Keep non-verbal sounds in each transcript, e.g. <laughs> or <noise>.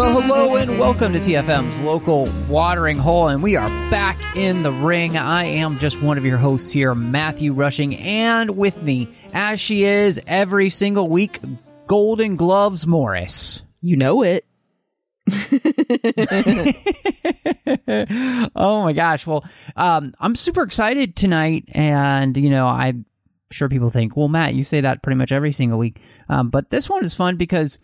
Well, hello and welcome to TFM's local watering hole, and we are back in the ring. I am just one of your hosts here, Matthew Rushing, and with me, as she is every single week, Golden Gloves Morris. You know it. <laughs> oh my gosh! Well, um, I'm super excited tonight, and you know, I'm sure people think, well, Matt, you say that pretty much every single week, um, but this one is fun because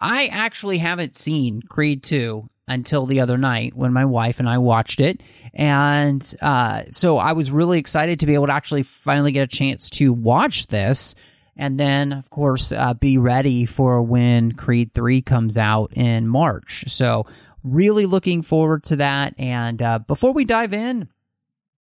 I actually haven't seen Creed 2 until the other night when my wife and I watched it. And uh, so I was really excited to be able to actually finally get a chance to watch this. And then, of course, uh, be ready for when Creed 3 comes out in March. So, really looking forward to that. And uh, before we dive in,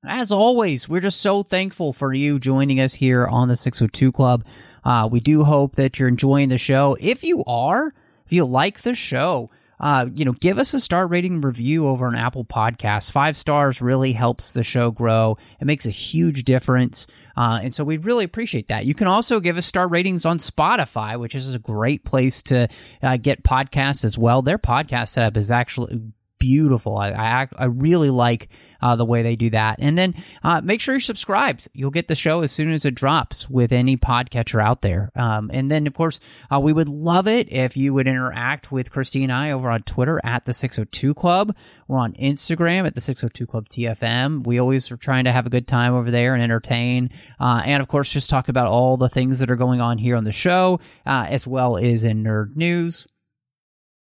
as always, we're just so thankful for you joining us here on the 602 Club. Uh, we do hope that you're enjoying the show. If you are, if you like the show, uh, you know, give us a star rating review over on Apple Podcasts. Five stars really helps the show grow. It makes a huge difference. Uh, and so we really appreciate that. You can also give us star ratings on Spotify, which is a great place to uh, get podcasts as well. Their podcast setup is actually beautiful. I I, I really like uh, the way they do that. And then uh, make sure you're subscribed. You'll get the show as soon as it drops with any podcatcher out there. Um, and then, of course, uh, we would love it if you would interact with Christy and I over on Twitter at the 602 Club. We're on Instagram at the 602 Club TFM. We always are trying to have a good time over there and entertain. Uh, and, of course, just talk about all the things that are going on here on the show, uh, as well as in nerd news.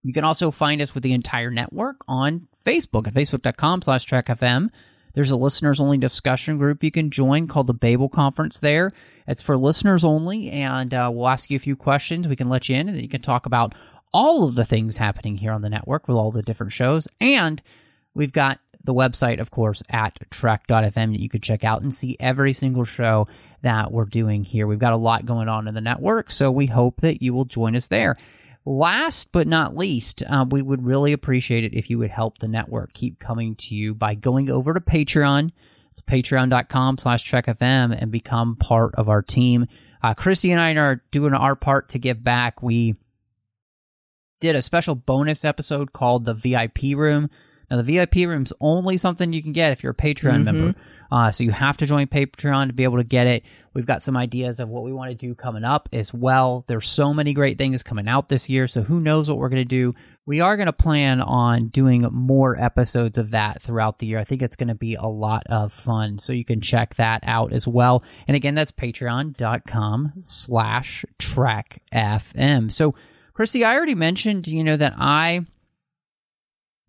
You can also find us with the entire network on Facebook at facebook.com slash trekfm. There's a listeners only discussion group you can join called the Babel Conference there. It's for listeners only, and uh, we'll ask you a few questions. We can let you in, and then you can talk about all of the things happening here on the network with all the different shows. And we've got the website, of course, at trek.fm that you could check out and see every single show that we're doing here. We've got a lot going on in the network, so we hope that you will join us there. Last but not least, uh, we would really appreciate it if you would help the network keep coming to you by going over to Patreon. It's patreon.com slash trekfm and become part of our team. Uh, Christy and I are doing our part to give back. We did a special bonus episode called the VIP room. Now, the VIP room's only something you can get if you're a Patreon Mhm. member. Uh, so you have to join Patreon to be able to get it. We've got some ideas of what we want to do coming up as well. There's so many great things coming out this year, so who knows what we're going to do. We are going to plan on doing more episodes of that throughout the year. I think it's going to be a lot of fun, so you can check that out as well. And again, that's patreon.com slash trek FM. So, Christy, I already mentioned, you know, that I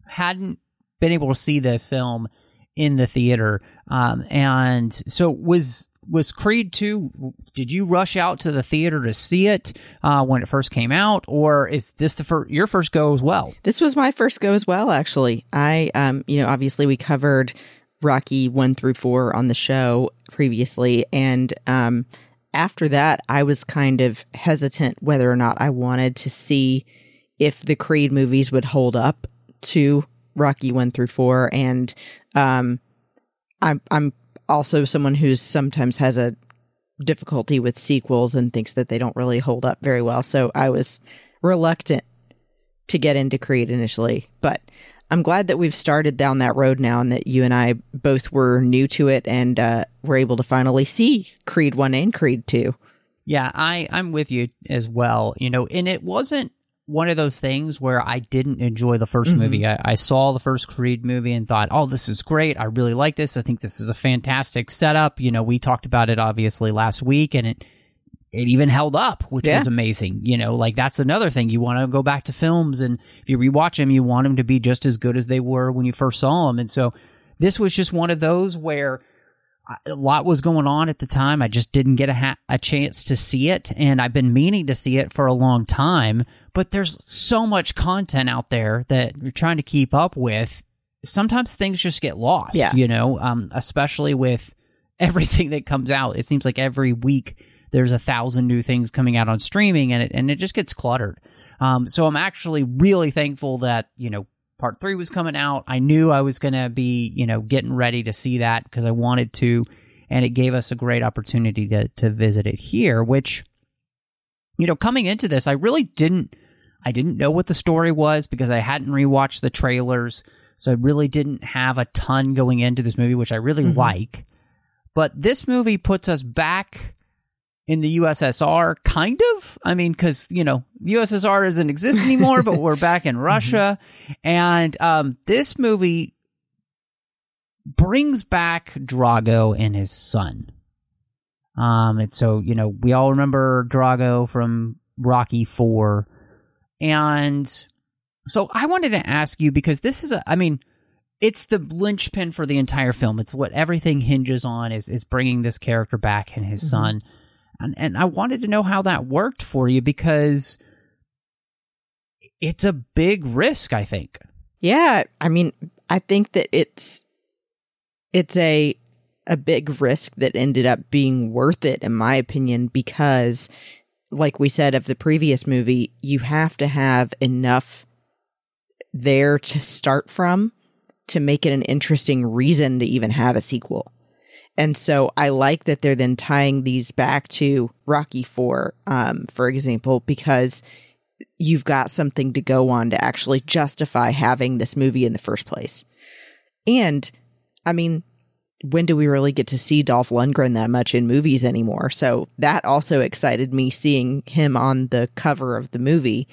hadn't been able to see this film in the theater. Um, and so was was Creed 2 did you rush out to the theater to see it uh, when it first came out or is this the fir- your first go as well? This was my first go as well, actually. I, um, you know, obviously we covered Rocky one through four on the show previously. And um, after that, I was kind of hesitant whether or not I wanted to see if the Creed movies would hold up to Rocky one through four. And um, I'm, I'm also someone who sometimes has a difficulty with sequels and thinks that they don't really hold up very well. So I was reluctant to get into Creed initially, but I'm glad that we've started down that road now and that you and I both were new to it and uh, were able to finally see Creed 1 and Creed 2. Yeah, I I'm with you as well. You know, and it wasn't one of those things where I didn't enjoy the 1st Mhm. movie. I, I saw the first Creed movie and thought, "Oh, this is great. I really like this. I think this is a fantastic setup." You know, we talked about it obviously last week, and it it even held up, which Yeah. was amazing. You know, like that's another thing. You want to go back to films, and if you rewatch them, you want them to be just as good as they were when you first saw them. And so, this was just one of those where a lot was going on at the time. I just didn't get a, ha- a chance to see it, and I've been meaning to see it for a long time. But there's so much content out there that you're trying to keep up with. Sometimes things just get lost, Yeah. you know, um, especially with <laughs> everything that comes out. It seems like every week there's a thousand new things coming out on streaming, and it and it just gets cluttered. Um, so I'm actually really thankful that you know part three was coming out. I knew I was going to be, you know, getting ready to see that because I wanted to, and it gave us a great opportunity to to visit it here. Which, you know, coming into this, I really didn't, I didn't know what the story was because I hadn't rewatched the trailers, so I really didn't have a ton going into this movie, which I really Mhm. like. But this movie puts us back in the USSR, kind of. I mean, because you know the USSR doesn't exist <laughs> anymore, but we're back in Russia, and um, this movie brings back Drago and his son. Um, and so you know we all remember Drago from Rocky Four, and so I wanted to ask you because this is a, I mean. It's the linchpin for the entire film. It's what everything hinges on is is bringing this character back and his Mhm. son and and I wanted to know how that worked for you because it's a big risk, I think. Yeah, I mean, I think that it's it's a a big risk that ended up being worth it in my opinion because like we said of the previous movie, you have to have enough there to start from to make it an interesting reason to even have a sequel. And so I like that they're then tying these back to Rocky 4, um, for example, because you've got something to go on to actually justify having this movie in the first place. And I mean, when do we really get to see Dolph Lundgren that much in movies anymore? So that also excited me seeing him on the cover of the movie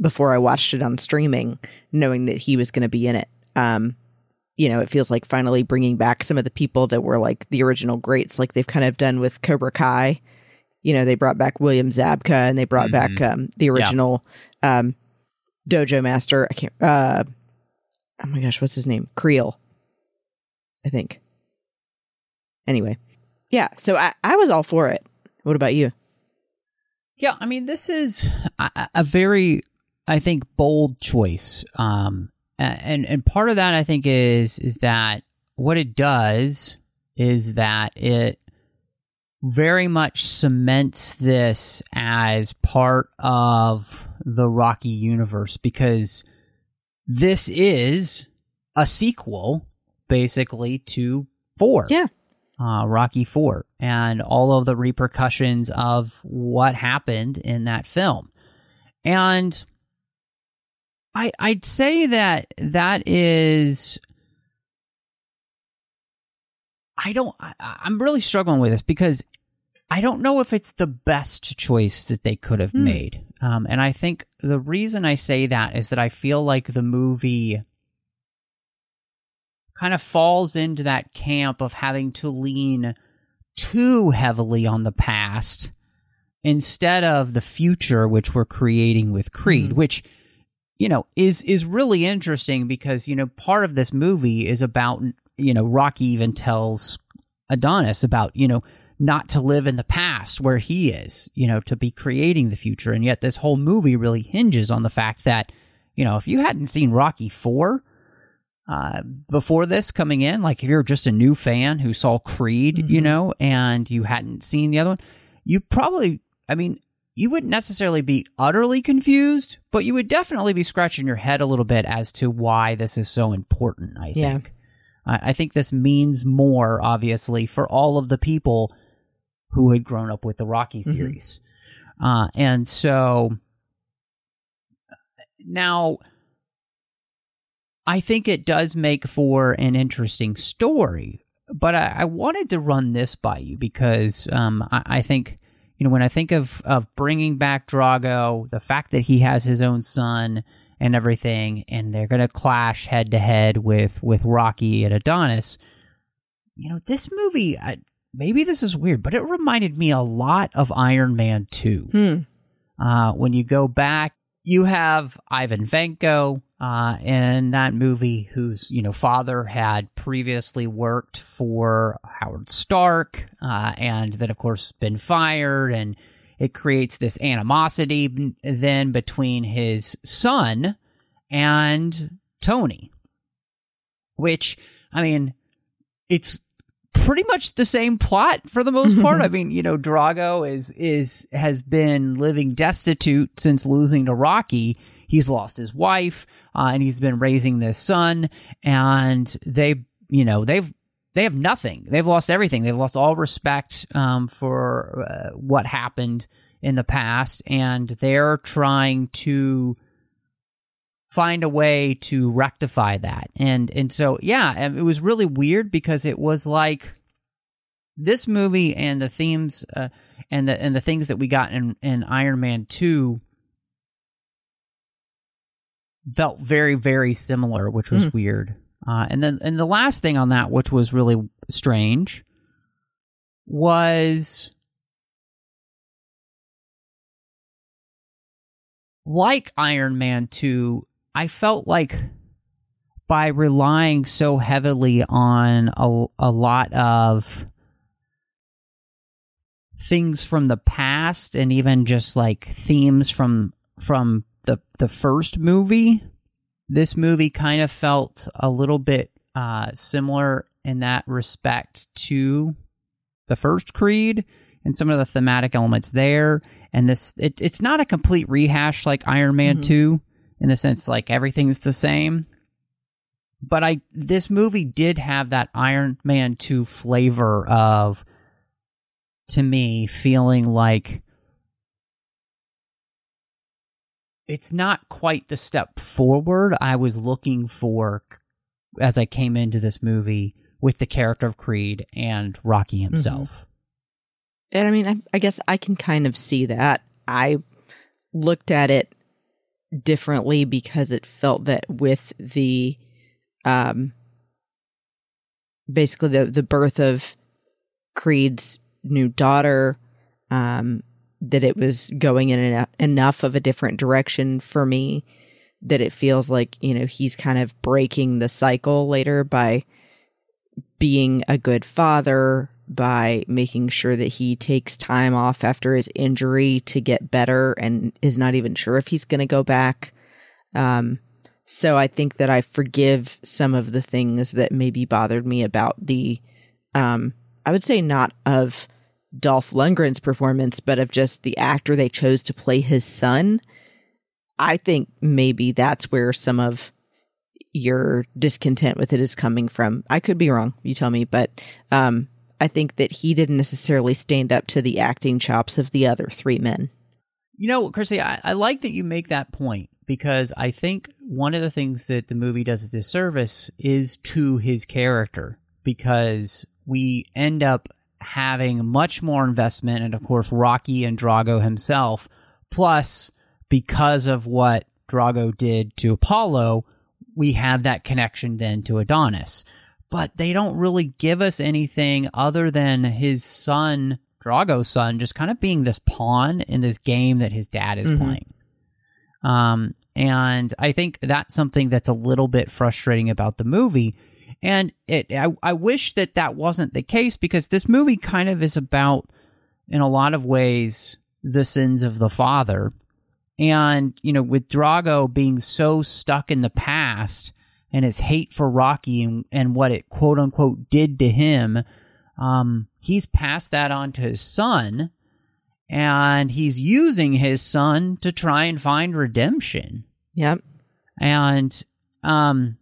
before I watched it on streaming, knowing that he was going to be in it. Um, you know, it feels like finally bringing back some of the people that were like the original greats, like they've kind of done with Cobra Kai. You know, they brought back William Zabka and they brought back um, the original um, dojo master. I can't. Uh, oh my gosh, what's his name? Creel, I think. Anyway, yeah. So I, I was all for it. What about you? Yeah, I mean, this is a, a very, I think, bold choice. Um, and and part of that I think is is that what it does is that it very much cements this as part of the Rocky universe because this is a sequel basically to 4. Yeah. Uh, Rocky 4 and all of the repercussions of what happened in that film. And I I'd say that that is I don't I, I'm really struggling with this because I don't know if it's the best choice that they could have Hmm. made. Um, and I think the reason I say that is that I feel like the movie kind of falls into that camp of having to lean too heavily on the past instead of the future which we're creating with Creed, Mhm. which you know is is really interesting because you know part of this movie is about you know Rocky even tells Adonis about you know not to live in the past where he is, you know, to be creating the future. And yet this whole movie really hinges on the fact that, you know, if you hadn't seen Rocky 4 uh, before this coming in, like if you're just a new fan who saw Creed, you Mhm. know, and you hadn't seen the other one, you probably, I mean, you wouldn't necessarily be utterly confused, but you would definitely be scratching your head a little bit as to why this is so important, I Yeah. think. I, I think this means more, obviously, for all of the people who had grown up with the Rocky Mhm. series. Uh, and so now I think it does make for an interesting story. But I, I wanted to run this by you because um, I, I think you know when I think of of bringing back Drago, the fact that he has his own son and everything, and they're going to clash head to head with with Rocky and Adonis. You know, this movie. I, maybe this is weird, but it reminded me a lot of Iron Man Two Hmm. uh, when you go back, you have Ivan Vanko uh, in that movie, whose you know father had previously worked for Howard Stark, uh, and then of course been fired, and it creates this animosity then between his son and Tony, which I mean, it's pretty much the same plot for the most part. I mean, you know, Drago is is has been living destitute since losing to Rocky. He's lost his wife, uh, and he's been raising this son, and they, you know, they've they have nothing. They've lost everything. They've lost all respect um, for uh, what happened in the past, and they're trying to find a way to rectify that. And and so yeah, it was really weird because it was like this movie and the themes uh, and the and the things that we got in in Iron Man 2 felt very very similar, which was mm. weird. Uh, and then and the last thing on that which was really strange was like Iron Man 2 I felt like by relying so heavily on a, a lot of things from the past and even just like themes from from the the first movie this movie kind of felt a little bit uh, similar in that respect to the first creed and some of the thematic elements there and this it, it's not a complete rehash like iron man mm-hmm. 2 in the sense like everything's the same. But I this movie did have that Iron Man 2 flavor of to me feeling like it's not quite the step forward I was looking for as I came into this movie with the character of Creed and Rocky mm-hmm. himself. Mm-hmm. And I mean, I, I guess I can kind of see that. I looked at it differently because it felt that with the um basically the the birth of Creed's new daughter um that it was going in en- enough of a different direction for me that it feels like you know he's kind of breaking the cycle later by being a good father by making sure that he takes time off after his injury to get better and is not even sure if he's going to go back. Um, so I think that I forgive some of the things that maybe bothered me about the, um, I would say not of Dolph Lundgren's performance, but of just the actor they chose to play his son. I think maybe that's where some of your discontent with it is coming from. I could be wrong. You tell me, but um, I think that he didn't necessarily stand up to the acting chops of the other three men. You know, Chrissy, I, I like that you make that point because I think one of the things that the movie does a disservice is to his character because we end up having much more investment and of course Rocky and Drago himself plus because of what Drago did to Apollo we have that connection then to Adonis but they don't really give us anything other than his son, Drago's son, just kind of being this pawn in this game that his dad is mm-hmm. playing. Um, and I think that's something that's a little bit frustrating about the movie. And it, I, I wish that that wasn't the case because this movie kind of is about, in a lot of ways, the sins of the father. And, you know, with Drago being so stuck in the past, and his hate for Rocky and, and what it quote unquote did to him, um, he's passed that on to his son, and he's using his son to try and find redemption. Yep. And um,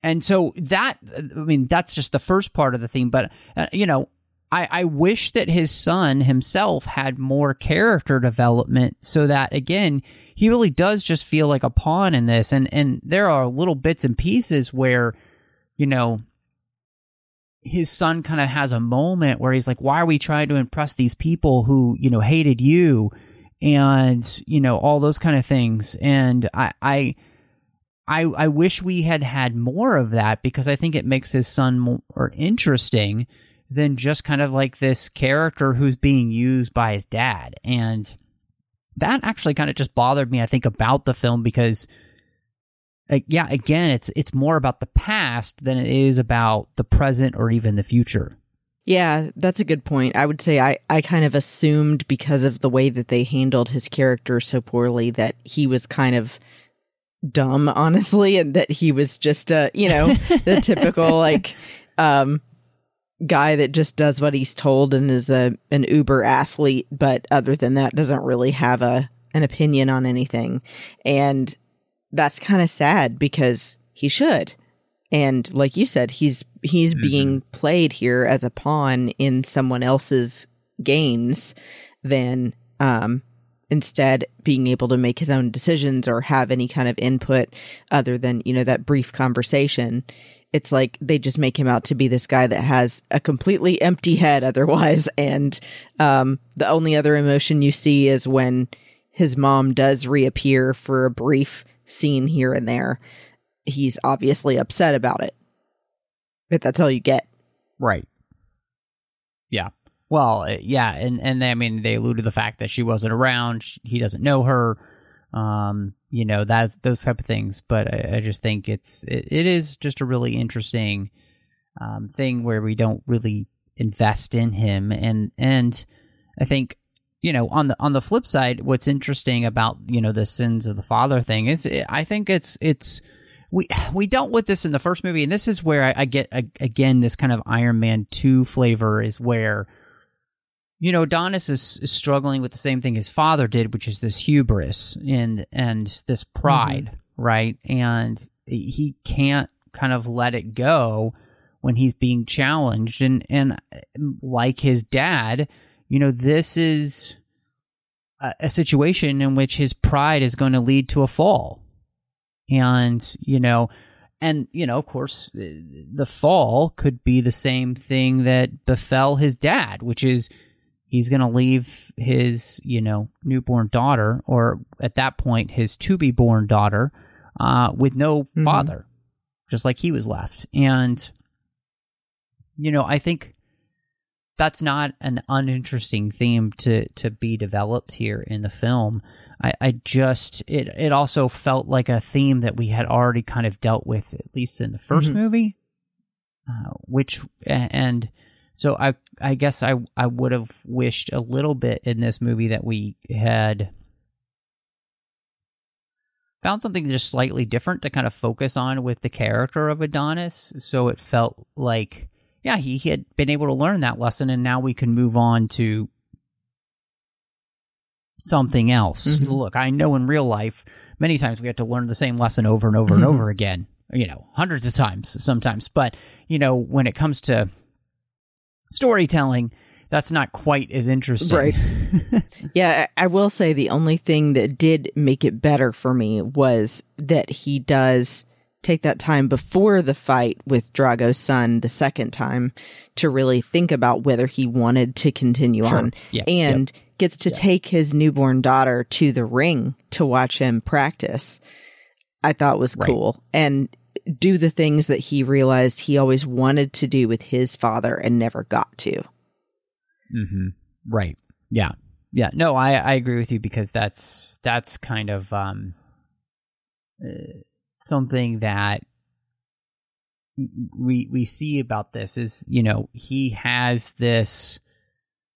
and so that I mean that's just the first part of the theme, but uh, you know. I, I wish that his son himself had more character development so that again he really does just feel like a pawn in this. And and there are little bits and pieces where, you know, his son kind of has a moment where he's like, "Why are we trying to impress these people who you know hated you?" And you know all those kind of things. And I I. I, I wish we had had more of that because I think it makes his son more interesting than just kind of like this character who's being used by his dad. And that actually kind of just bothered me. I think about the film because, uh, yeah, again, it's it's more about the past than it is about the present or even the future. Yeah, that's a good point. I would say I, I kind of assumed because of the way that they handled his character so poorly that he was kind of dumb, <laughs> honestly, and that he was just a, you know, the typical <laughs> like um guy that just does what he's told and is a an uber athlete, but other than that doesn't really have a an opinion on anything. And that's kind of sad because he should. And like you said, he's he's mm-hmm. being played here as a pawn in someone else's games than um instead being able to make his own decisions or have any kind of input other than, you know, that brief conversation. It's like they just make him out to be this guy that has a completely empty head otherwise. <laughs> And um, the only other emotion you see is when his mom does reappear for a brief scene here and there. He's obviously upset about it. But that's all you get. Right. Yeah. Well, uh, yeah, and and I mean they alluded to the fact that she wasn't around. She, he doesn't know her. Um, you know that those type of things. But I, I just think it's it, it is just a really interesting um, thing where we don't really invest in him, and and I think you know on the on the flip side, what's interesting about you know the sins of the father thing is I think it's it's we we dealt with this in the first movie, and this is where I, I get again this kind of Iron Man two flavor is where you know, Donis is, is, struggling with the same thing his father did, which is this hubris and and this pride, mm-hmm. right? And he can't kind of let it go when he's being challenged. And and like his dad, you know, this is a, a situation in which his pride is going to lead to a fall. And you know, and you know, of course, the fall could be the same thing that befell his dad, which is he's going to leave his, you know, newborn daughter, or at that point, his to be born daughter, uh, with no mm-hmm. father, just like he was left. And, you know, I think that's not an uninteresting theme to, to be developed here in the film. I, I just, it, it also felt like a theme that we had already kind of dealt with, at least in the 1st mm-hmm. movie, uh, which, and, so I I guess I I would have wished a little bit in this movie that we had found something just slightly different to kind of focus on with the character of Adonis. So it felt like yeah, he, he had been able to learn that lesson and now we can move on to something else. Mm-hmm. Look, I know in real life many times we have to learn the same lesson over and over and mm-hmm. over again. You know, hundreds of times sometimes. But, you know, when it comes to storytelling, that's not quite as interesting. Right. <laughs> yeah, I will say the only thing that did make it better for me was that he does take that time before the fight with Drago's son the second time to really think about whether he wanted to continue sure. on yeah. and yep. gets to take his newborn daughter to the ring to watch him practice. I thought was cool. Right. And do the things that he realized he always wanted to do with his father and never got to. Mm-hmm. Right. Yeah. Yeah. No, I, I agree with you because that's that's kind of um, uh, something that we we see about this is you know he has this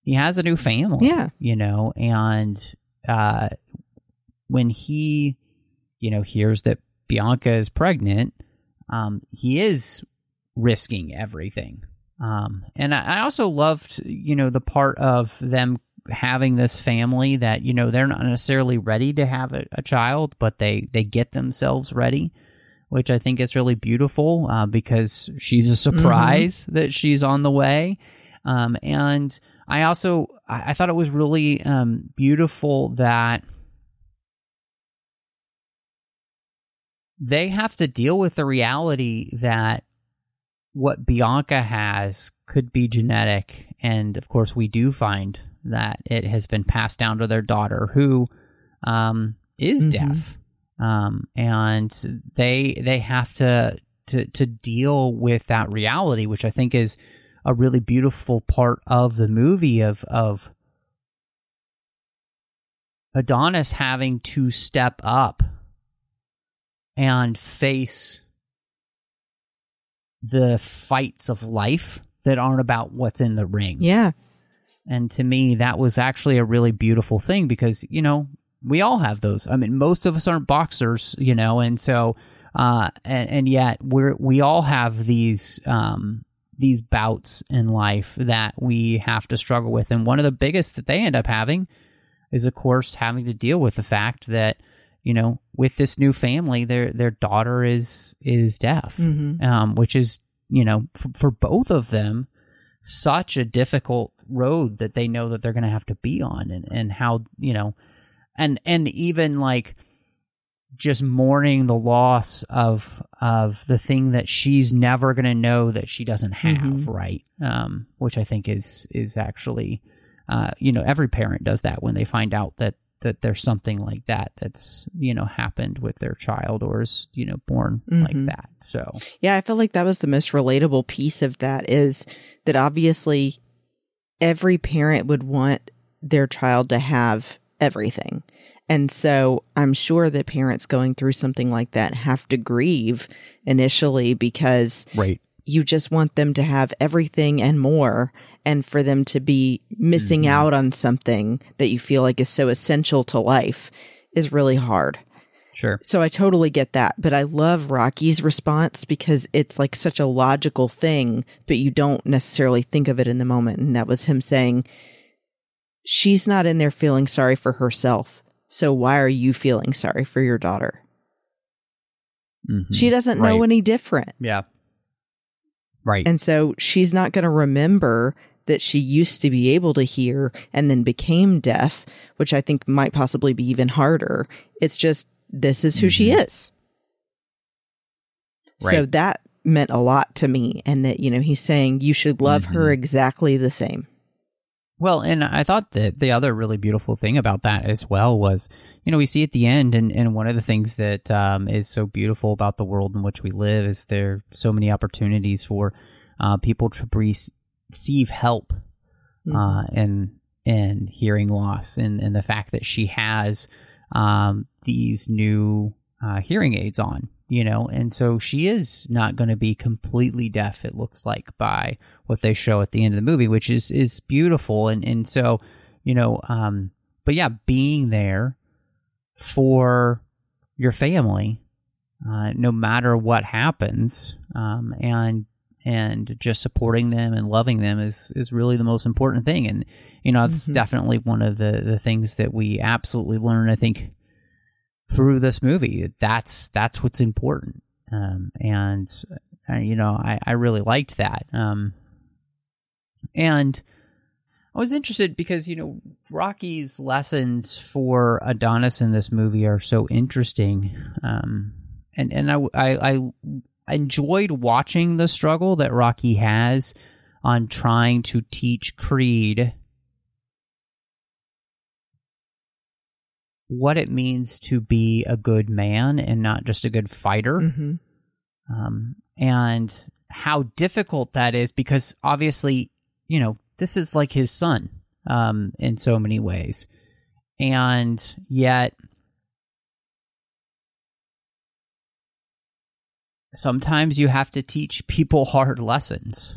he has a new family yeah you know and uh when he you know hears that bianca is pregnant um, he is risking everything. Um, and I, I also loved, you know, the part of them having this family that you know they're not necessarily ready to have a, a child, but they they get themselves ready, which I think is really beautiful uh, because she's a surprise mm-hmm. that she's on the way. Um, and I also I, I, thought it was really um, beautiful that they have to deal with the reality that what Bianca has could be genetic. And of course, we do find that it has been passed down to their daughter, who um, is mm-hmm. deaf. Um, and they they have to, to to deal with that reality, which I think is a really beautiful part of the movie of of Adonis having to step up and face the fights of life that aren't about what's in the ring. Yeah. And to me, that was actually a really beautiful thing because, you know, we all have those. I mean, most of us aren't boxers, you know, and so, uh, and, and yet we're, we all have these, um, these bouts in life that we have to struggle with. And one of the biggest that they end up having is, of course, having to deal with the fact that, you know, with this new family, their their daughter is is deaf, Mhm. um, which is you know f- for both of them such a difficult road that they know that they're going to have to be on, and and how you know, and and even like just mourning the loss of of the thing that she's never going to know that she doesn't have Mhm. right um which i think is is actually uh you know every parent does that when they find out that that there's something like that that's you know happened with their child or is you know born like Mhm. that so Yeah, I felt like that was the most relatable piece of that is that obviously every parent would want their child to have everything. And so I'm sure that parents going through something like that have to grieve initially because right you just want them to have everything and more and for them to be missing Mhm. out on something that you feel like is so essential to life is really hard. sure So I totally get that, but I love Rocky's response because it's like such a logical thing, but you don't necessarily think of it in the moment. And that was him saying, She's not in there feeling sorry for herself. So why are you feeling sorry for your daughter? Mhm. She doesn't know any different. yeah right And so she's not going to remember that she used to be able to hear and then became deaf, which I think might possibly be even harder. It's just this is who she Mhm. is. So that meant a lot to me. And that, you know, he's saying you should love her Mhm. exactly the same. Well, and I thought that the other really beautiful thing about that as well was, you know, we see at the end, and, and one of the things that um, is so beautiful about the world in which we live is there are so many opportunities for uh, people to receive help uh, in in hearing loss, and, and the fact that she has um, these new uh, hearing aids on, you know, and so she is not going to be completely deaf. It looks like by what they show at the end of the movie, which is is beautiful, and and so you know, um, but yeah, being there for your family, uh, no matter what happens, um, and and just supporting them and loving them is is really the most important thing, and you know, it's Mhm. definitely one of the the things that we absolutely learn. I think through this movie, that's that's what's important, um, and uh, you know, I I really liked that. Um, and I was interested because, you know, Rocky's lessons for Adonis in this movie are so interesting. Um, and and I, I, I enjoyed watching the struggle that Rocky has on trying to teach Creed what it means to be a good man and not just a good fighter. Hmm um, and how difficult that is because obviously, you know, this is like his son um, in so many ways, and yet sometimes you have to teach people <laughs> hard lessons.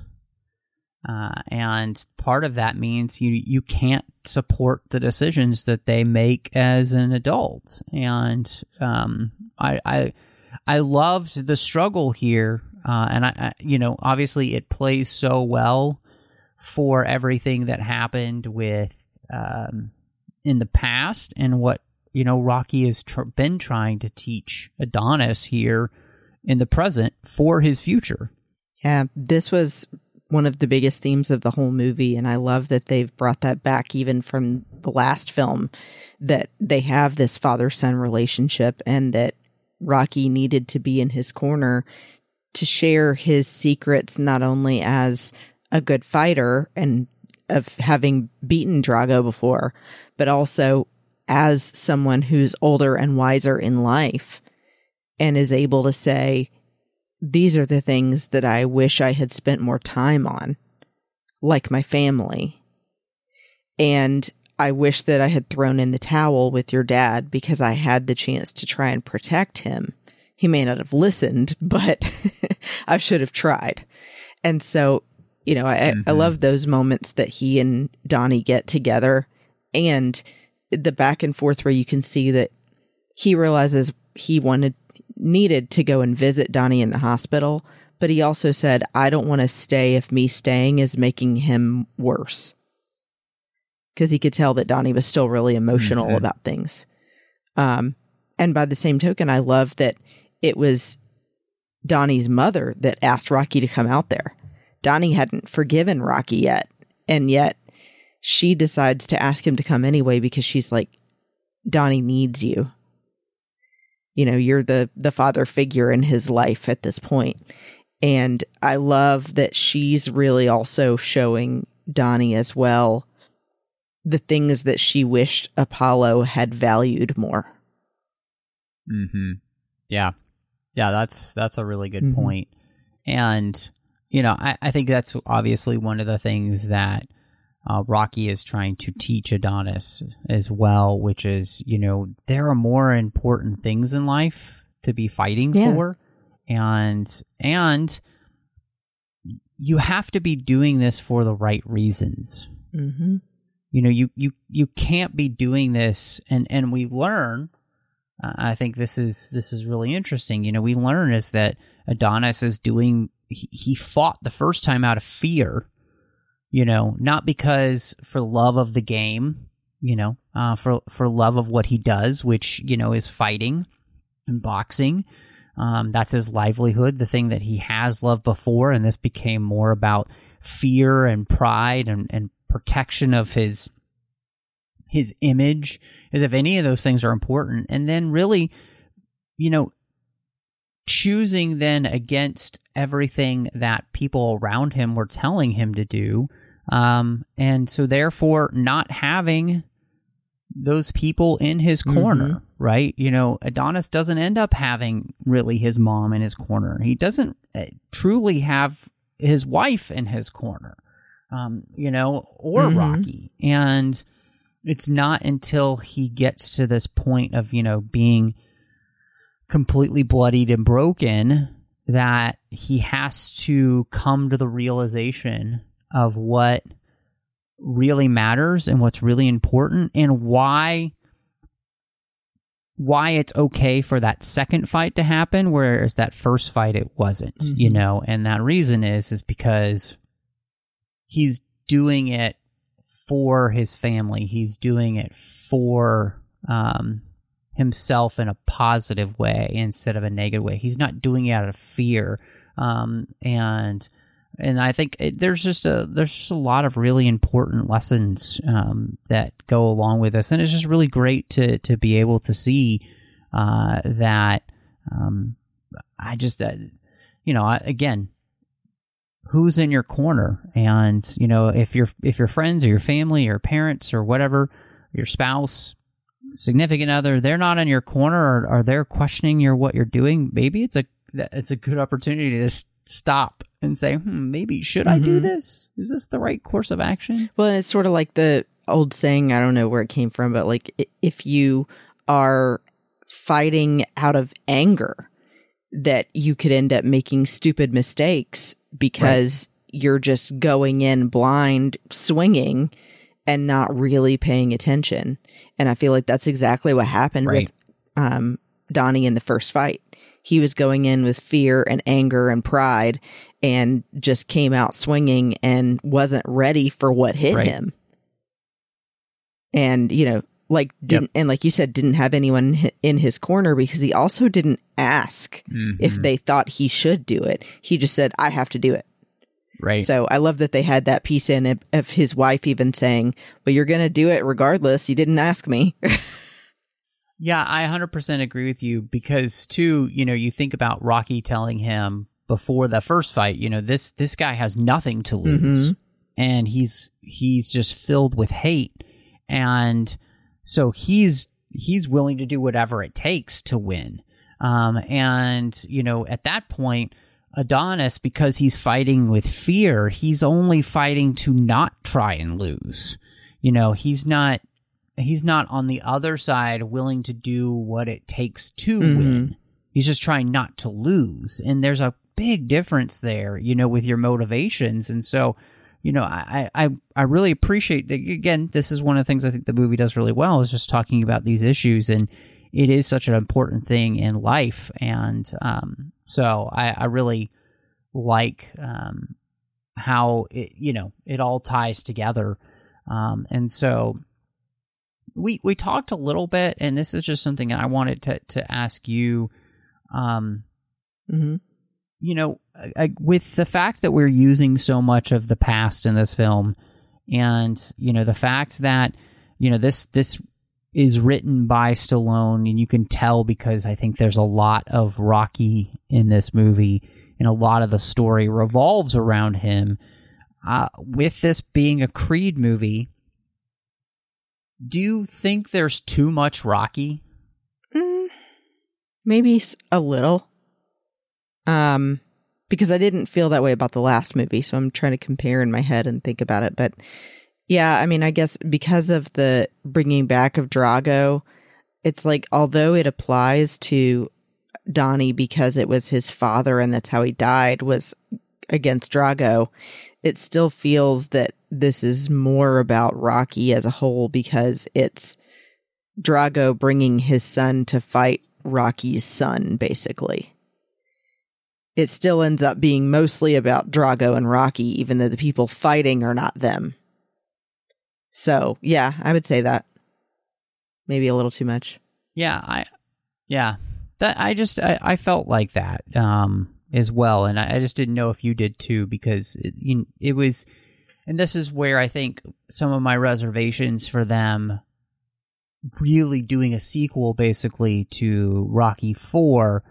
Uh, and part of that means you you can't support the decisions that they make as an adult. And um, I, I I loved the struggle here, uh, and I, I, you know, obviously it plays so well for everything that happened with um, in the past and what you know Rocky has tr- been trying to teach Adonis here in the present for his future. Yeah, this was one of the biggest themes of the whole movie. And I love that they've brought that back even from the last film that they have this father son relationship and that Rocky needed to be in his corner to share his secrets, not only as a good fighter and of having beaten Drago before, but also as someone who's older and wiser in life and is able to say, these are the things that I wish I had spent more time on, like my family. And I wish that I had thrown in the towel with your dad because I had the chance to try and protect him. He may not have listened, <laughs> but I should have tried. And so, you know, I, mm-hmm. I love those moments that he and Donnie get together and the back and forth where you can see that he realizes he wanted needed to go and visit Donnie in the hospital, but he also said, I don't want to stay if me staying is making him worse. Because he could tell that Donnie was still really emotional mm-hmm. about things. Um, and by the same token, I love that it was Donnie's mother that asked Rocky to come out there. Donnie hadn't forgiven Rocky yet. And yet she decides to ask him to come anyway because she's like, Donnie needs you you know you're the the father figure in his life at this point and i love that she's really also showing donnie as well the things that she wished apollo had valued more mhm yeah yeah that's that's a really good mm-hmm. point. and you know I, I think that's obviously one of the things that uh, Rocky is trying to teach Adonis as well, which is, you know, there are more important things in life to be fighting yeah. for. And, and you have to be doing this for the right reasons. Mm-hmm. You know, you, you, you can't be doing this. And, and we learn, uh, I think this is, this is really interesting. You know, we learn is that Adonis is doing, he, he fought the first time out of fear you know, not because for love of the game, you know, uh, for for love of what he does, which you know is fighting and boxing. Um, that's his livelihood, the thing that he has loved before, and this became more about fear and pride and, and protection of his his image, as if any of those things are important. And then really, you know, choosing then against everything that people around him were telling him to do um, and so, therefore, not having those people in his corner, mm-hmm. right? You know, Adonis doesn't end up having really his mom in his corner. He doesn't uh, truly have his wife in his corner, um, you know, or mm-hmm. Rocky. And it's not until he gets to this point of, you know, being completely bloodied and broken that he has to come to the realization of what really matters and what's really important and why why it's okay for that second fight to happen whereas that first fight it wasn't mm-hmm. you know? And that reason is is because he's doing it for his family. He's doing it for um himself in a positive way instead of a negative way. He's not doing it out of fear um and and I think it, there's just a there's just a lot of really important lessons um, that go along with this, and it's just really great to to be able to see uh, that. Um, I just, uh, you know, again, who's in your corner, and you know, if your if your friends or your family or parents or whatever, your spouse, significant other, they're not in your corner, or, or they're questioning your what you're doing. Maybe it's a it's a good opportunity to stop and say, hmm, maybe should mm-hmm. I do mm-hmm. this? Is this the right course of action? Well, and it's sort of like the old saying, I don't know where it came from, but like if you are fighting out of anger, that you could end up making stupid mistakes because right. you're just going in blind, swinging, and not really paying attention. And I feel like that's exactly what happened right. with um, Donnie in the first fight he was going in with fear and anger and pride and just came out swinging and wasn't ready for what hit right. him. And, you know, like didn't yep. and like you said didn't have anyone in his corner because he also didn't ask mm-hmm. if they thought he should do it. He just said I have to do it. Right. So I love that they had that piece in of, of his wife even saying, "Well, you're going to do it regardless. You didn't ask me." <laughs> Yeah, I 100% agree with you because too, you know, you think about Rocky telling him before the first fight, you know, this this guy has nothing to lose mm-hmm. and he's he's just filled with hate and so he's he's willing to do whatever it takes to win. Um and you know, at that point Adonis because he's fighting with fear, he's only fighting to not try and lose. You know, he's not he's not on the other side willing to do what it takes to Mhm. win. He's just trying not to lose. And there's a big difference there, you know, with your motivations. And so, you know, I, I, I really appreciate that. Again, this is one of the things I think the movie does really well is just talking about these issues. And it is such an important thing in life. And um, so I, I really like um, how it, you know, it all ties together. Um, and so we we talked a little bit, and this is just something I wanted to to ask you. Um, hmm you know, I, I- with the fact that we're using so much of the past in this film, and you know the fact that you know this this is written by Stallone, and you can tell because I think there's a lot of Rocky in this movie, and a lot of the story revolves around him. Uh, with this being a Creed movie, do you think there's too much Rocky? Mm, maybe a little. Um, because I didn't feel that way about the last movie, so I'm trying to compare in my head and think about it. But yeah, I mean, I guess because of the bringing back of Drago, it's like although it applies to Donnie because it was his father and that's how he died was against Drago, it still feels that this is more about Rocky as a whole because it's Drago bringing his son to fight Rocky's son, basically. It still ends up being mostly about Drago and Rocky, even though the people fighting are not them. So, yeah, I would say that. Maybe a little too much. Yeah, I yeah. That I just I, I felt like that um as well and I, I just didn't know if you did too because it, you, it was and this is where I think some of my reservations for them really doing a sequel basically to Rocky 4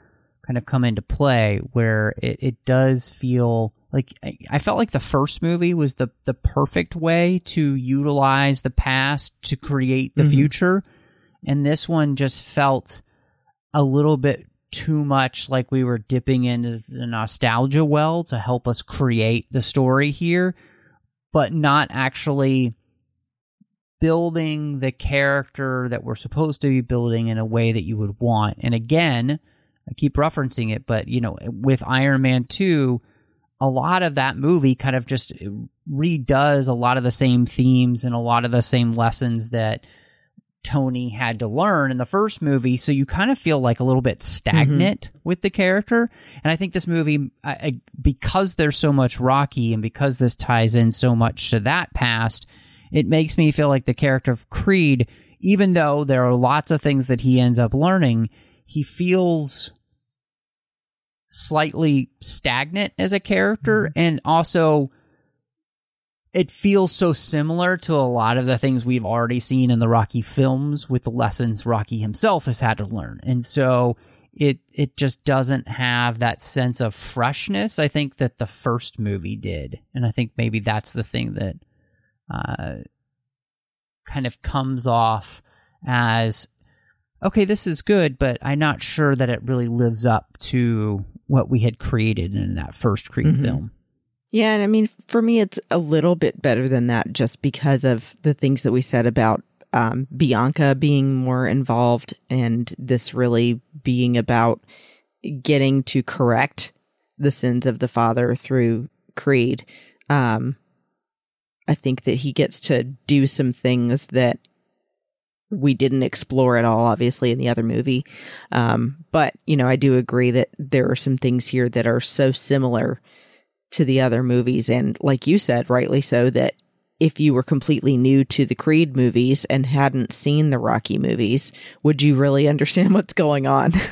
kind of come into play where it, it does feel like I, I felt like the first movie was the the perfect way to utilize the past to create the Mhm. future and this one just felt a little bit too much like we were dipping into the nostalgia well to help us create the story here but not actually building the character that we're supposed to be building in a way that you would want. And again i keep referencing it but you know with iron man 2 a lot of that movie kind of just redoes a lot of the same themes and a lot of the same lessons that Tony had to learn in the first movie, so you kind of feel like a little bit stagnant mm-hmm. with the character. And I think this movie, I, I, because there's so much Rocky and because this ties in so much to that past, it makes me feel like the character of Creed, even though there are lots of things that he ends up learning, he feels slightly stagnant as a character mm-hmm. and also it feels so similar to a lot of the things we've already seen in the Rocky films with the lessons Rocky himself has had to learn. And so it it just doesn't have that sense of freshness I think that the first movie did. And I think maybe that's the thing that uh kind of comes off as okay, this is good, but I'm not sure that it really lives up to what we had created in that first Creed Mhm. film. Yeah, and I mean, for me, it's a little bit better than that just because of the things that we said about um, Bianca being more involved and this really being about getting to correct the sins of the father through Creed. Um, I think that he gets to do some things that we didn't explore at all, obviously, in the other movie. Um, but, you know, I do agree that there are some things here that are so similar to the other movies. And like you said, rightly so, that if you were completely new to the Creed movies and hadn't seen the Rocky movies, would you really understand <laughs> what's going on? <laughs>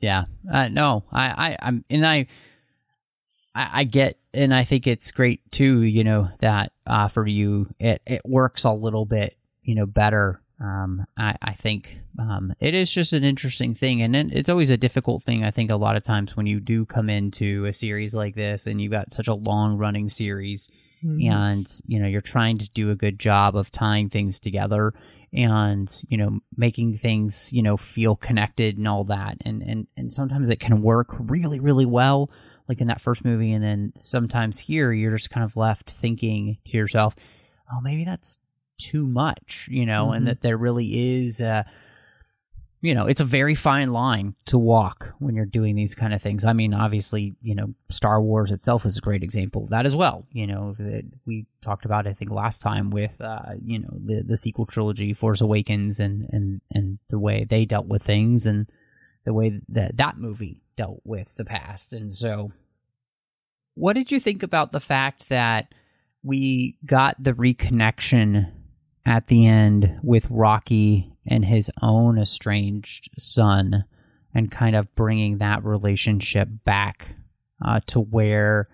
Yeah. Uh, no, I, I, I'm, and I, I, I get, and I think it's great too, you know, that, uh, for you, it, it works a little bit, you know, better. Um, I, I think, um, it is just an interesting thing. And it's always a difficult thing. I think a lot of times when you do come into a series like this and you've got such a long running series, and you know you're trying to do a good job of tying things together and you know making things you know feel connected and all that and and and sometimes it can work really really well like in that first movie and then sometimes here you're just kind of left thinking to yourself oh maybe that's too much, you know, and that there really is a you know, it's a very fine line to walk when you're doing these kind of things. I mean, obviously, you know, Star Wars itself is a great example of that as well. You know, that we talked about, I think, last time with, uh, you know, the the sequel trilogy, Force Awakens, and and and the way they dealt with things, and the way that that movie dealt with the past. And so, what did you think about the fact that we got the reconnection at the end with Rocky and his own estranged son and kind of bringing that relationship back uh, to where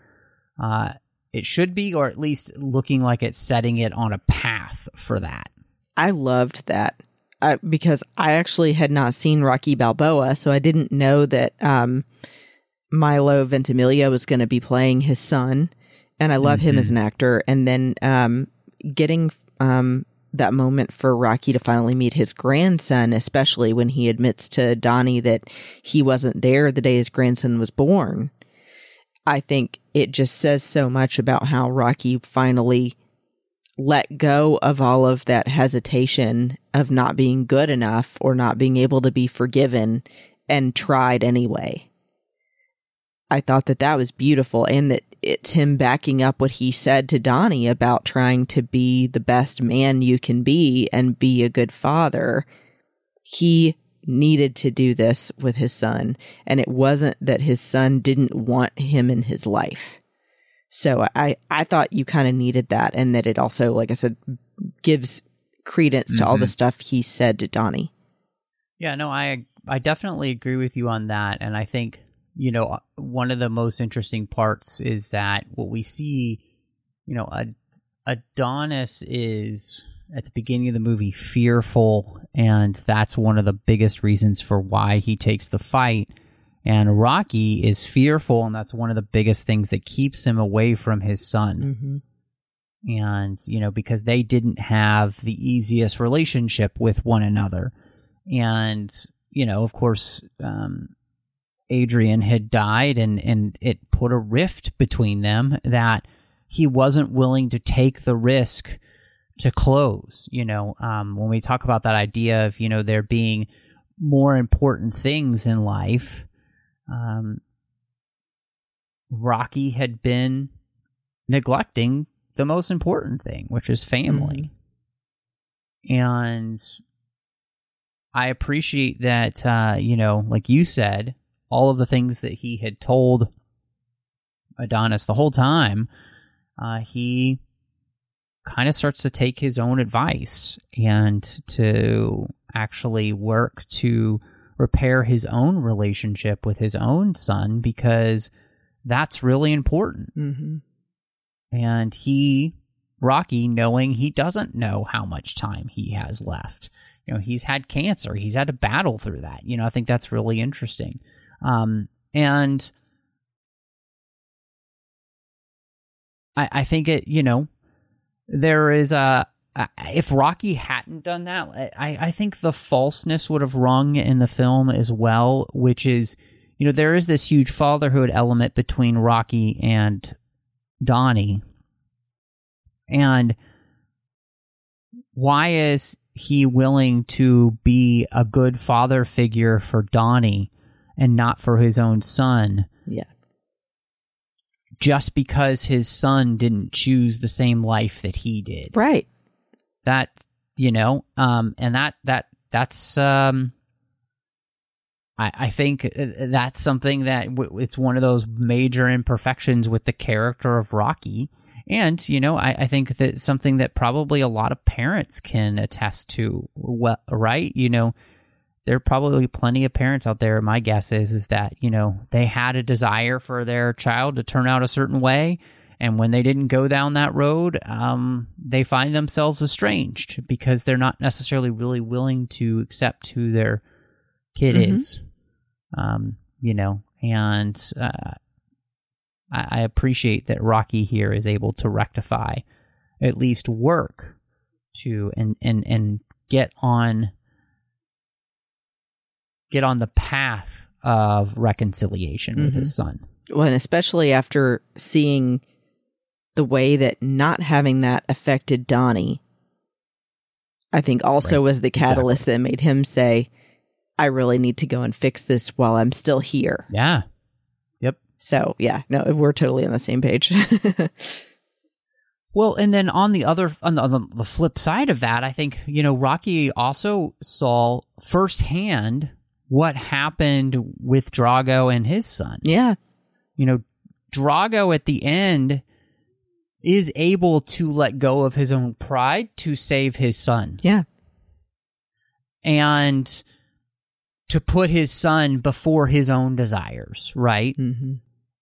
uh, it should be, or at least looking like it's setting it on a path for that. I loved that uh, because I actually had not seen Rocky Balboa, so I didn't know that um, Milo Ventimiglia was going to be playing his son, and I love him as an actor. And then um, getting um, that moment for Rocky to finally meet his grandson, especially when he admits to Donnie that he wasn't there the day his grandson was born. I think it just says so much about how Rocky finally let go of all of that hesitation of not being good enough or not being able to be forgiven and tried anyway. I thought that that was beautiful and that it's him backing up what he said to Donnie about trying to be the best man you can be and be a good father. He needed to do this with his son and it wasn't that his son didn't want him in his life. So I I thought you kind of needed that and that it also like I said gives credence to all the mm-hmm. stuff he said to Donnie. Yeah, no, I I definitely agree with you on that, and I think you know uh, one of the most interesting parts is that what we see, you know, Ad- Adonis is at the beginning of the movie fearful, and that's one of the biggest reasons for why he takes the fight. And Rocky is fearful, and that's one of the biggest things that keeps him away from his son. Mm-hmm. and you know because they didn't have the easiest relationship with one another and you know of course um adrian had died and and it put a rift between them that he wasn't willing to take the risk to close you know um when we talk about that idea of you know there being more important things in life um rocky had been neglecting the most important thing, which is family. And I appreciate that, uh, you know, like you said, all of the things that he had told Adonis the whole time, uh, he kind of starts to take his own advice and to actually work to repair his own relationship with his own son because that's really important. Mm-hmm. and he rocky knowing he doesn't know how much time he has left you know he's had cancer he's had to battle through that. You know i think that's really interesting um and i i think it you know there is a, if Rocky hadn't done that, I, I think the falseness would have rung in the film as well, which is, you know, there is this huge fatherhood element between Rocky and Donnie. And why is he willing to be a good father figure for Donnie and not for his own son Yeah. just because his son didn't choose the same life that he did? Right. that you know um and that that that's um I, I think uh, that's something that w- it's one of those major imperfections with the character of Rocky. And, you know, I, I think that something that probably a lot of parents can attest to, well, right? You know, there are probably plenty of parents out there. My guess is, is that, you know, they had a desire for their child to turn out a certain way. And when they didn't go down that road, um, they find themselves estranged because they're not necessarily really willing to accept who their kid Mhm. is. Um, you know, and uh, I, I appreciate that Rocky here is able to rectify, at least work to and and and get on get on the path of reconciliation with his mm-hmm. son. Well, and especially after seeing the way that not having that affected Donnie I think also Right. was the catalyst that made him say, I really need to go and fix this while I'm still here. Yeah. Yep. So, yeah, no, we're totally on the same page. <laughs> Well, and then on the other on the, on the flip side of that, I think you know Rocky also saw firsthand what happened with Drago and his son. yeah. You know, Drago at the end is able to let go of his own pride to save his son Yeah. and to put his son before his own desires, right? hmm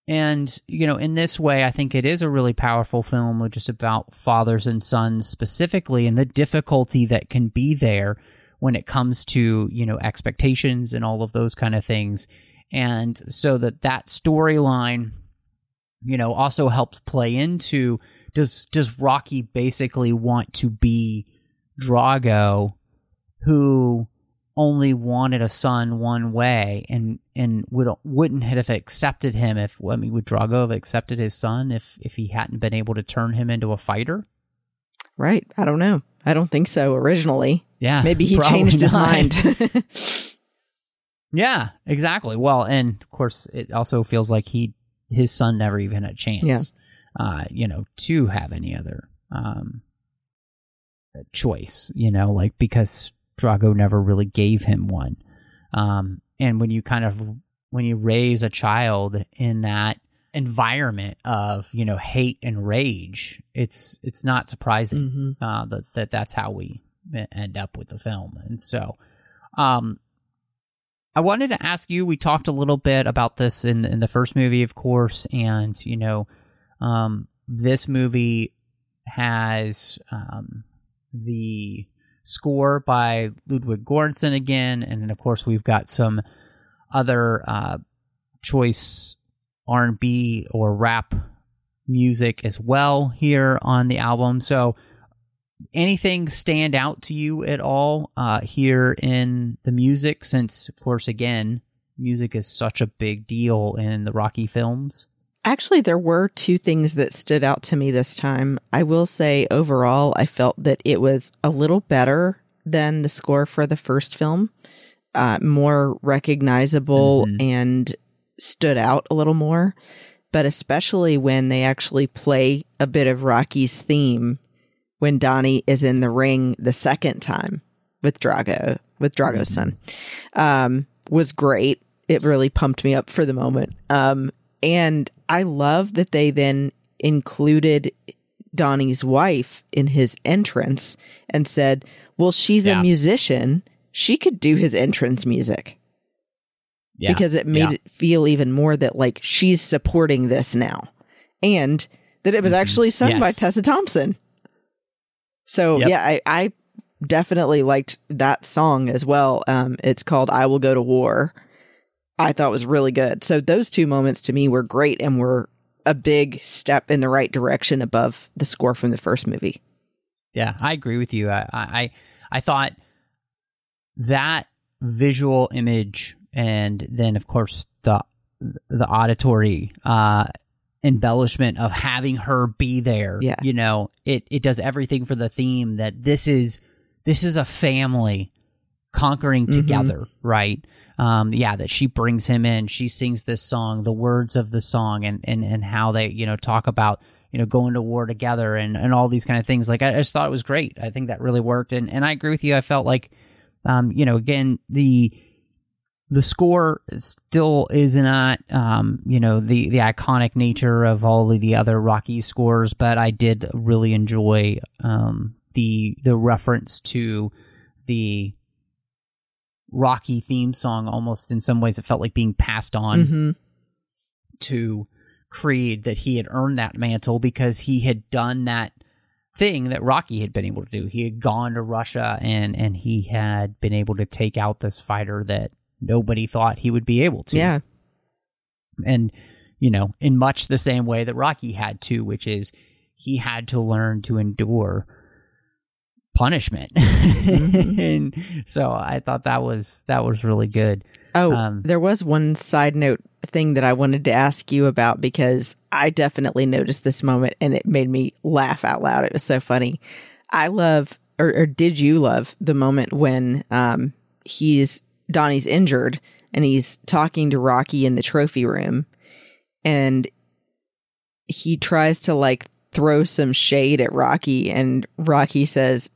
And, you know, in this way, I think it is a really powerful film just about fathers and sons specifically and the difficulty that can be there when it comes to, you know, expectations and all of those kind of things. And so that that storyline, you know, also helps play into does does Rocky basically want to be Drago who only wanted a son one way and and would wouldn't have accepted him if I mean would Drago have accepted his son if if he hadn't been able to turn him into a fighter? Right. I don't know. I don't think so originally. Yeah. Maybe he changed his not. mind. <laughs> <laughs> yeah, exactly. Well, and of course it also feels like he his son never even had a chance. Yeah. Uh, you know, to have any other um choice, you know, like because Drago never really gave him one. Um, and when you kind of when you raise a child in that environment of you know hate and rage, it's it's not surprising hmm uh, that that that's how we end up with the film. And so, um, I wanted to ask you. We talked a little bit about this in in the first movie, of course, and you know, um, this movie has um, the score by Ludwig Göransson again, and of course we've got some other uh, choice R and B or rap music as well here on the album. So, anything stand out to you at all uh, here in the music? Since, of course, again, music is such a big deal in the Rocky films. Actually, there were two things that stood out to me this time. I will say, overall, I felt that it was a little better than the score for the first film, uh, more recognizable Mhm. and stood out a little more. But especially when they actually play a bit of Rocky's theme when Donnie is in the ring the second time with Drago, with Drago's son, um, was great. It really pumped me up for the moment. Um, and I love that they then included Donnie's wife in his entrance and said, well, she's Yeah. a musician. She could do his entrance music Yeah, because it made Yeah. it feel even more that like she's supporting this now and that it was Mhm. actually sung by Tessa Thompson. So Yep. yeah, I, I definitely liked that song as well. Um, it's called "I Will Go to War." I thought was really good. So those two moments to me were great and were a big step in the right direction above the score from the first movie. Yeah, I agree with you. I I I thought that visual image and then of course the the auditory uh embellishment of having her be there. Yeah. You know, it it does everything for the theme that this is this is a family conquering Mhm. together, right? Um yeah, that she brings him in, she sings this song, the words of the song and and and how they, you know, talk about you know, going to war together and, and all these kind of things. Like I, I just thought it was great. I think that really worked. And, and I agree with you. I felt like, um, you know, again, the, the score still is not, um, you know, the, the iconic nature of all of the other Rocky scores, but I did really enjoy, um, the, the reference to the Rocky theme song almost in some ways it felt like being passed on hmm to Creed that he had earned that mantle because he had done that thing that Rocky had been able to do. He had gone to Russia and and he had been able to take out this fighter that nobody thought he would be able to. Yeah. And you know, in much the same way that Rocky had to, which is he had to learn to endure punishment. <laughs> Mhm. and so I thought that was that was really good. Oh, Um, there was one side note thing that I wanted to ask you about because I definitely noticed this moment and it made me laugh out loud. It was so funny. I love or, or did you love the moment when um he's Donnie's injured and he's talking to Rocky in the trophy room and he tries to like throw some shade at Rocky and Rocky says,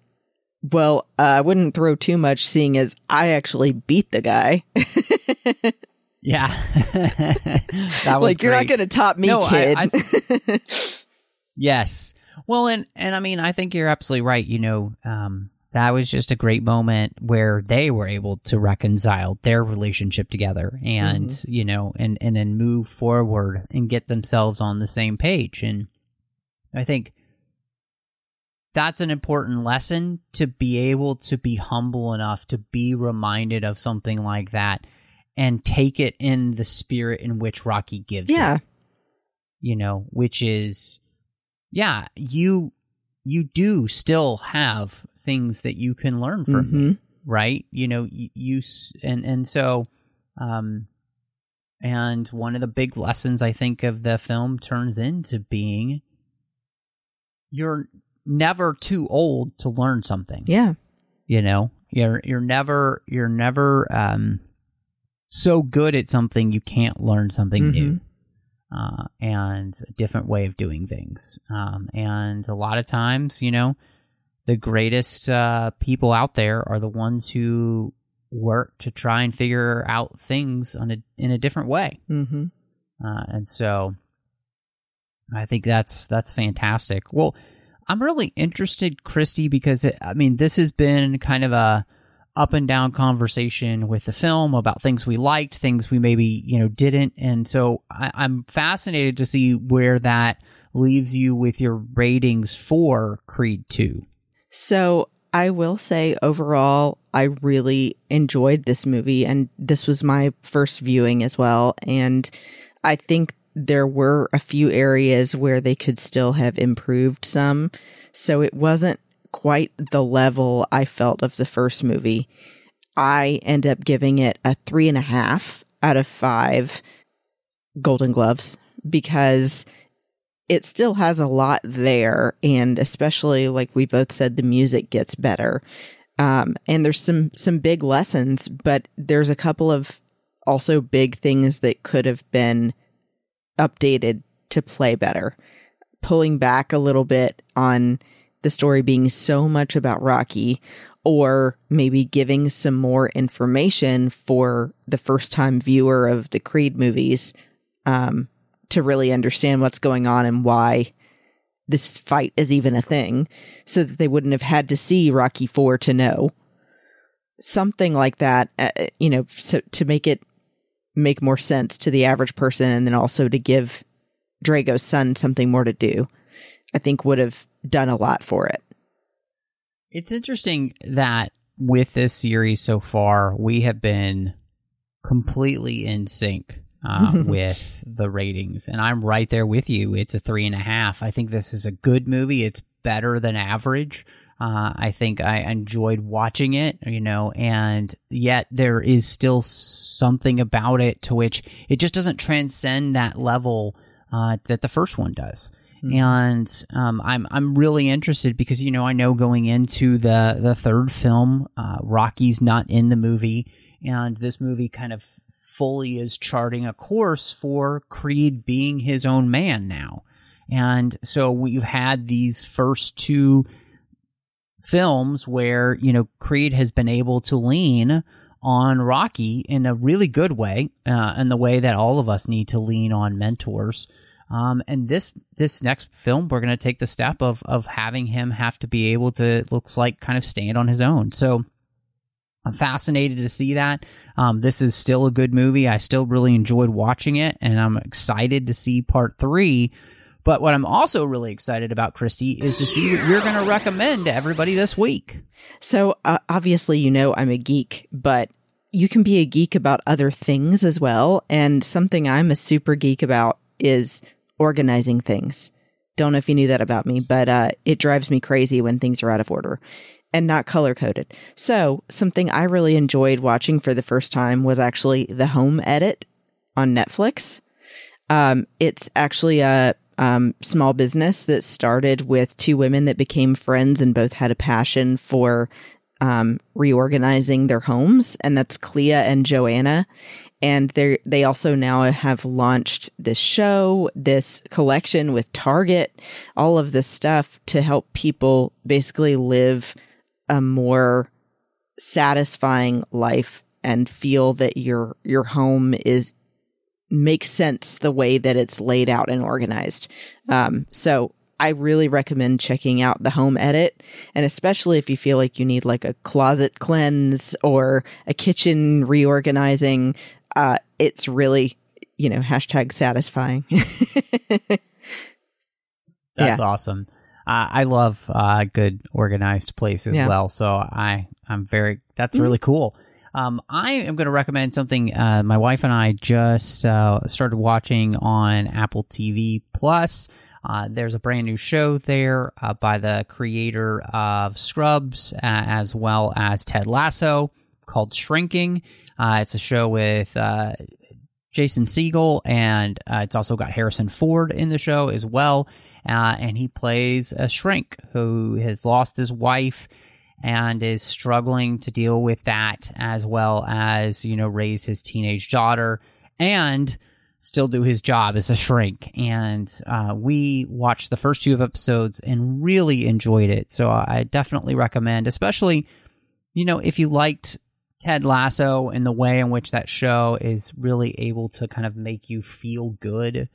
"Well, uh, I wouldn't throw too much seeing as I actually beat the guy." <laughs> Yeah, <laughs> that was like you're not going to top me, No, I- kid. I- <laughs> Yes. Well, and and I mean, I think you're absolutely right. You know, um, that was just a great moment where they were able to reconcile their relationship together, and mm-hmm. you know, and and then move forward and get themselves on the same page. And I think that's an important lesson to be able to be humble enough to be reminded of something like that and take it in the spirit in which Rocky gives it yeah. you know, which is, yeah, you you do still have things that you can learn from me, Mhm. right? You know, you, you and and so, um, and one of the big lessons I think of the film turns into being, you're never too old to learn something Yeah. you know you're you're never you're never um so good at something you can't learn something new uh and a different way of doing things um and a lot of times you know the greatest uh people out there are the ones who work to try and figure out things on a in a different way Mm-hmm. uh, and so I think that's that's fantastic. Well, I'm really interested, Christy, because it, I mean this has been kind of a up and down conversation with the film about things we liked, things we maybe you know didn't, and so I, I'm fascinated to see where that leaves you with your ratings for Creed Two. So I will say overall, I really enjoyed this movie, and this was my first viewing as well. And I think there were a few areas where they could still have improved some. So it wasn't quite the level I felt of the first movie. I end up giving it a three and a half out of five Golden Gloves because it still has a lot there and especially like we both said the music gets better. Um, and there's some some big lessons but there's a couple of also big things that could have been updated to play better. Pulling back a little bit on the story being so much about rocky or maybe giving some more information for the first time viewer of the creed movies um, to really understand what's going on and why this fight is even a thing so that they wouldn't have had to see Rocky 4 to know. Something like that uh, you know so to make it make more sense to the average person and then also to give Drago's son something more to do I think would have done a lot for it. It's interesting that with this series so far, we have been completely in sync uh, <laughs> with the ratings, and I'm right there with you. It's a three and a half. I think this is a good movie. It's better than average. Uh, I think I enjoyed watching it, you know, and yet there is still something about it to which it just doesn't transcend that level uh, that the first one does and um, I'm I'm really interested because you know I know going into the the third film, uh, Rocky's not in the movie, and this movie kind of fully is charting a course for Creed being his own man now, and so we've had these first two films where you know Creed has been able to lean on Rocky in a really good way, uh, in the way that all of us need to lean on mentors. Um, and this this next film, we're going to take the step of of having him have to be able to it looks like kind of stand on his own. So I'm fascinated to see that. Um, this is still a good movie. I still really enjoyed watching it, and I'm excited to see part three. But what I'm also really excited about, Christy, is to see what you're going to recommend to everybody this week. So uh, obviously, you know, I'm a geek, but you can be a geek about other things as well. And something I'm a super geek about is organizing things. Don't know if you knew that about me, but uh, it drives me crazy when things are out of order and not color coded. So, something I really enjoyed watching for the first time was actually the home edit on Netflix. Um, it's actually a um, small business that started with two women that became friends and both had a passion for um, reorganizing their homes, and that's Clea and Joanna. And they they also now have launched this show, this collection with Target, all of this stuff to help people basically live a more satisfying life and feel that your your home is makes sense the way that it's laid out and organized. Um, so I really recommend checking out the home edit. And especially if you feel like you need like a closet cleanse or a kitchen reorganizing, uh, it's really, you know, hashtag satisfying. <laughs> That's awesome. Uh, I love uh, good organized place as Yeah. well. So I I'm very that's really cool. Um, I am going to recommend something. Uh, my wife and I just uh, started watching on Apple TV Plus. Uh, there's a brand new show there uh, by the creator of Scrubs, uh, as well as Ted Lasso, called Shrinking. Uh, it's a show with uh, Jason Segel, and uh, it's also got Harrison Ford in the show as well. Uh, and he plays a shrink who has lost his wife and is struggling to deal with that, as well as you know raise his teenage daughter and still do his job as a shrink. And uh, we watched the first two episodes and really enjoyed it. So I definitely recommend, especially you know if you liked Ted Lasso and the way in which that show is really able to kind of make you feel good,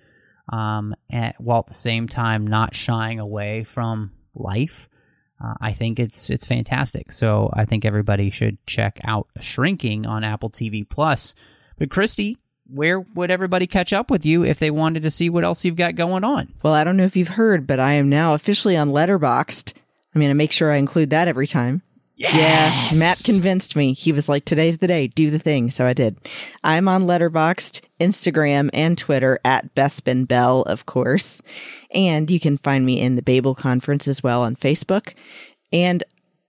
um, and, while at the same time not shying away from life. Uh, I think it's it's fantastic. So I think everybody should check out Shrinking on Apple TV Plus. But Christy, where would everybody catch up with you if they wanted to see what else you've got going on? well, I don't know if you've heard, but I am now officially on Letterboxd. I'm going to make sure I include that every time. Yeah, Matt convinced me. He was like, "Today's the day. Do the thing." So I did. I'm on Letterboxd, Instagram, and Twitter at Bespin Bell, of course. And you can find me in the Babel Conference as well on Facebook. And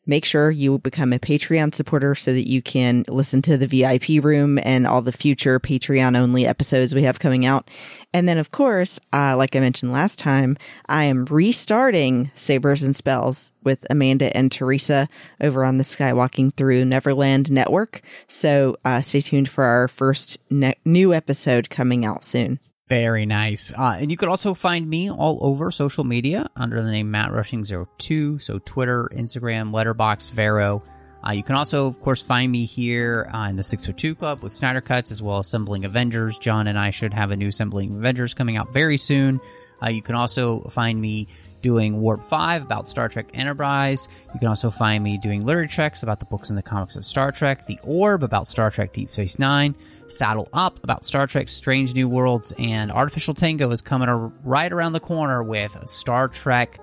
make sure you become a Patreon supporter so that you can listen to the VIP room and all the future Patreon only episodes we have coming out. And then, of course, uh, like I mentioned last time, I am restarting Sabers and Spells with Amanda and Teresa over on the Skywalking Through Neverland network. So uh, stay tuned for our first ne- new episode coming out soon. Very nice. Uh, and you can also find me all over social media under the name Matt Rushing02. So Twitter, Instagram, Letterboxd, Vero. Uh, you can also, of course, find me here uh, in the 602 Club with Snyder Cuts as well as Assembling Avengers. John and I should have a new Assembling Avengers coming out very soon. Uh, you can also find me doing Warp 5 about Star Trek Enterprise. You can also find me doing Literary Treks about the books and the comics of Star Trek, The Orb about Star Trek Deep Space Nine, Saddle Up about Star Trek Strange New Worlds, and Artificial Tango is coming right around the corner with Star Trek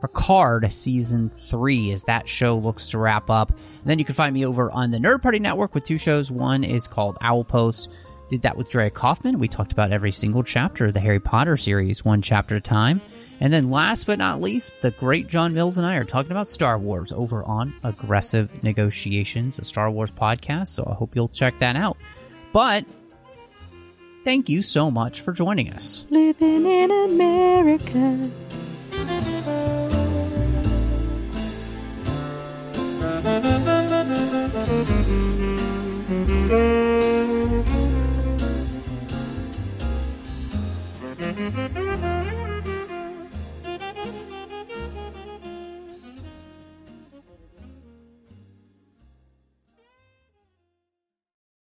Picard season three as that show looks to wrap up. And then you can find me over on the Nerd Party Network with two shows. One is called Owl Post. Did that with Drea Kaufman. We talked about every single chapter of the Harry Potter series, one chapter at a time. And then last but not least, the great John Mills and I are talking about Star Wars over on Aggressive Negotiations, a Star Wars podcast. So I hope you'll check that out. But thank you so much for joining us. Living in America. You.